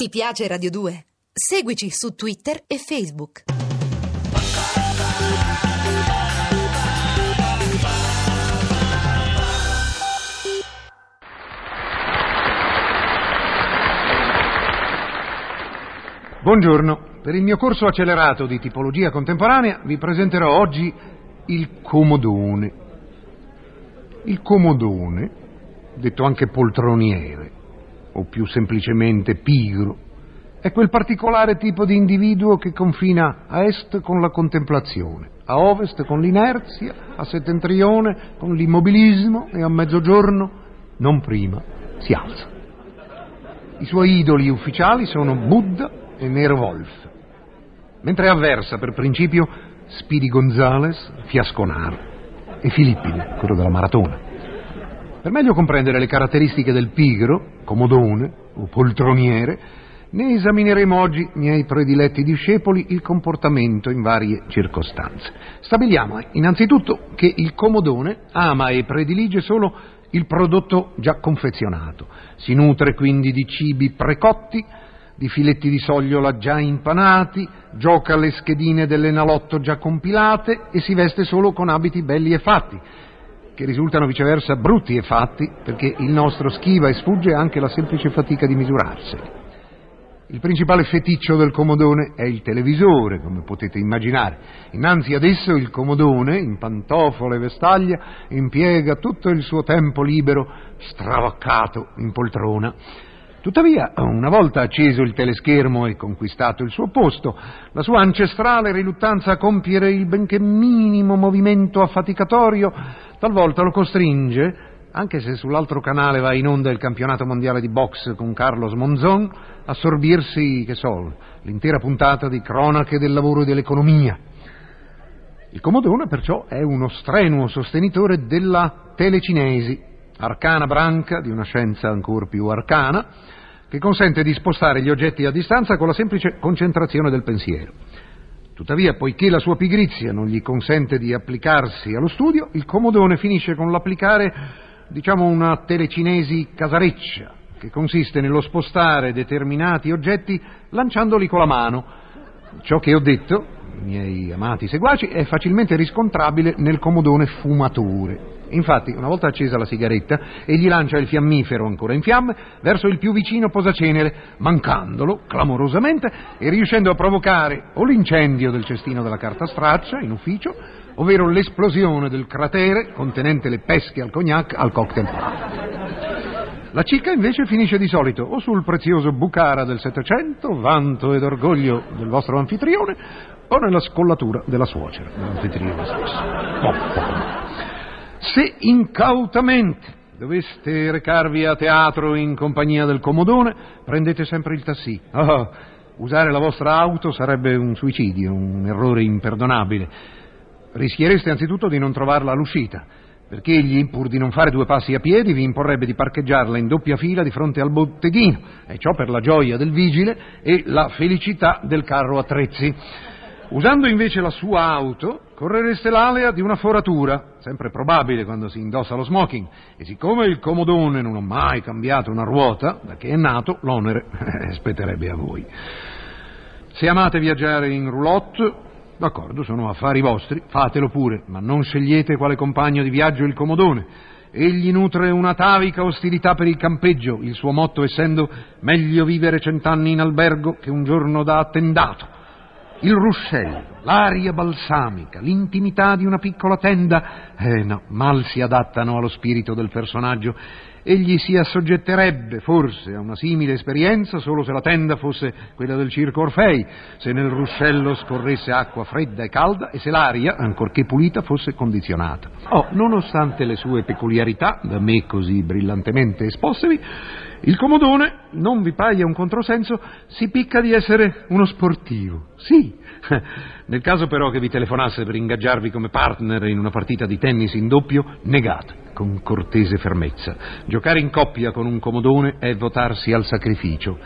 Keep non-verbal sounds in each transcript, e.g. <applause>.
Ti piace Radio 2? Seguici su Twitter e Facebook. Buongiorno, per il mio corso accelerato di tipologia contemporanea vi presenterò oggi il comodone. Il comodone, detto anche poltroniere, o più semplicemente pigro, è quel particolare tipo di individuo che confina a est con la contemplazione, a ovest con l'inerzia, a settentrione con l'immobilismo e a mezzogiorno, non prima, si alza. I suoi idoli ufficiali sono Buddha e Nero Wolf, mentre avversa per principio Spidi Gonzales, Fiasconaro e Filippide, quello della maratona. Per meglio comprendere le caratteristiche del pigro, comodone o poltroniere, ne esamineremo oggi, miei prediletti discepoli, il comportamento in varie circostanze. Stabiliamo innanzitutto che il comodone ama e predilige solo il prodotto già confezionato, si nutre quindi di cibi precotti, di filetti di sogliola già impanati, gioca alle schedine dell'enalotto già compilate e si veste solo con abiti belli e fatti, che risultano viceversa brutti e fatti, perché il nostro schiva e sfugge anche la semplice fatica di misurarseli. Il principale feticcio del comodone è il televisore, come potete immaginare. Innanzi ad esso il comodone, in pantofole e vestaglia, impiega tutto il suo tempo libero stravaccato in poltrona. Tuttavia, una volta acceso il teleschermo e conquistato il suo posto, la sua ancestrale riluttanza a compiere il benché minimo movimento affaticatorio talvolta lo costringe, anche se sull'altro canale va in onda il campionato mondiale di box con Carlos Monzon, a sorbirsi, che so, l'intera puntata di cronache del lavoro e dell'economia. Il Comodone perciò è uno strenuo sostenitore della telecinesi, arcana branca di una scienza ancora più arcana, che consente di spostare gli oggetti a distanza con la semplice concentrazione del pensiero. Tuttavia, poiché la sua pigrizia non gli consente di applicarsi allo studio, il comodone finisce con l'applicare, diciamo, una telecinesi casareccia, che consiste nello spostare determinati oggetti lanciandoli con la mano. Ciò che ho detto, miei amati seguaci, è facilmente riscontrabile nel comodone fumatore. Infatti, una volta accesa la sigaretta, egli lancia il fiammifero ancora in fiamme verso il più vicino posacenere, mancandolo clamorosamente e riuscendo a provocare o l'incendio del cestino della carta straccia in ufficio, ovvero l'esplosione del cratere contenente le pesche al cognac al cocktail La cicca invece finisce di solito o sul prezioso Bucara del Settecento, vanto ed orgoglio del vostro anfitrione, o nella scollatura della suocera, dell'anfitrione stesso. Se incautamente doveste recarvi a teatro in compagnia del comodone, prendete sempre il tassì. Oh, usare la vostra auto sarebbe un suicidio, un errore imperdonabile. Rischiereste anzitutto di non trovarla all'uscita, perché egli, pur di non fare due passi a piedi, vi imporrebbe di parcheggiarla in doppia fila di fronte al botteghino, e ciò per la gioia del vigile e la felicità del carro attrezzi. Usando invece la sua auto, correreste l'alea di una foratura, sempre probabile quando si indossa lo smoking, e siccome il comodone non ha mai cambiato una ruota, da che è nato, l'onere <laughs> spetterebbe a voi. Se amate viaggiare in roulotte, d'accordo, sono affari vostri, fatelo pure, ma non scegliete quale compagno di viaggio il comodone. Egli nutre un'atavica ostilità per il campeggio, il suo motto essendo meglio vivere cent'anni in albergo che un giorno da attendato il ruscello, l'aria balsamica, l'intimità di una piccola tenda, eh no, mal si adattano allo spirito del personaggio. Egli si assoggetterebbe forse a una simile esperienza solo se la tenda fosse quella del circo Orfei, se nel ruscello scorresse acqua fredda e calda e se l'aria, ancorché pulita, fosse condizionata. Oh, nonostante le sue peculiarità, da me così brillantemente espossevi, il comodone, non vi paia un controsenso, si picca di essere uno sportivo. Sì. Nel caso però che vi telefonasse per ingaggiarvi come partner in una partita di tennis in doppio, negate con cortese fermezza. Giocare in coppia con un comodone è votarsi al sacrificio.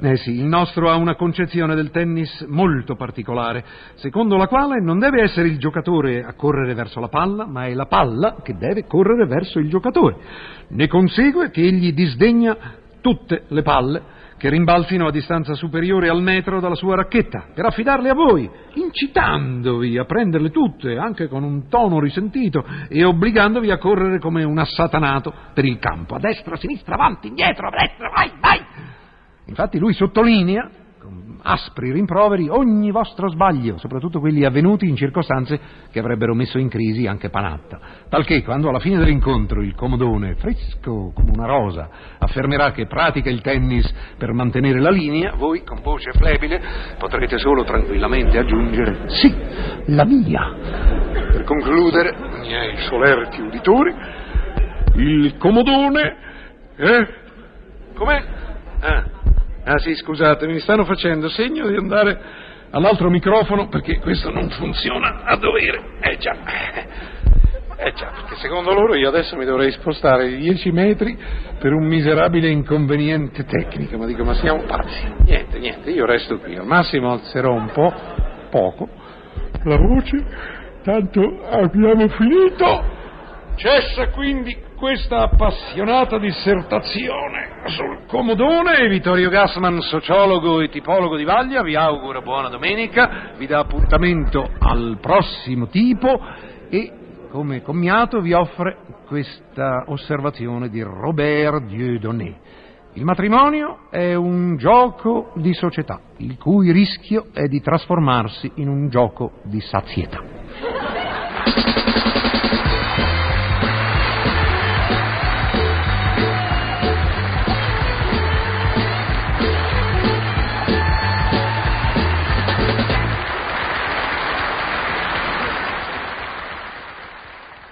Eh sì, il nostro ha una concezione del tennis molto particolare, secondo la quale non deve essere il giocatore a correre verso la palla, ma è la palla che deve correre verso il giocatore. Ne consegue che egli disdegna tutte le palle che rimbalzino a distanza superiore al metro dalla sua racchetta, per affidarle a voi, incitandovi a prenderle tutte, anche con un tono risentito, e obbligandovi a correre come un assatanato per il campo, a destra, a sinistra, avanti, indietro, a destra, vai, vai! Infatti lui sottolinea aspri rimproveri ogni vostro sbaglio, soprattutto quelli avvenuti in circostanze che avrebbero messo in crisi anche Panatta. Talché quando alla fine dell'incontro il comodone, fresco come una rosa, affermerà che pratica il tennis per mantenere la linea, voi con voce flebile potrete solo tranquillamente aggiungere sì, la mia. Per concludere, miei solerti uditori, il comodone, eh? Com'è? Ah. Ah sì, scusate, mi stanno facendo segno di andare all'altro microfono perché questo non funziona a dovere. Eh già, eh già, perché secondo loro io adesso mi dovrei spostare di 10 metri per un miserabile inconveniente tecnico, ma dico, ma siamo pazzi. Niente, niente, io resto qui, al massimo alzerò un po', poco, la voce, tanto abbiamo finito. Cessa quindi questa appassionata dissertazione sul comodone. Vittorio Gassman, sociologo e tipologo di Vaglia, vi auguro buona domenica, vi dà appuntamento al prossimo tipo e come commiato vi offre questa osservazione di Robert Dieudonné. Il matrimonio è un gioco di società, il cui rischio è di trasformarsi in un gioco di sazietà.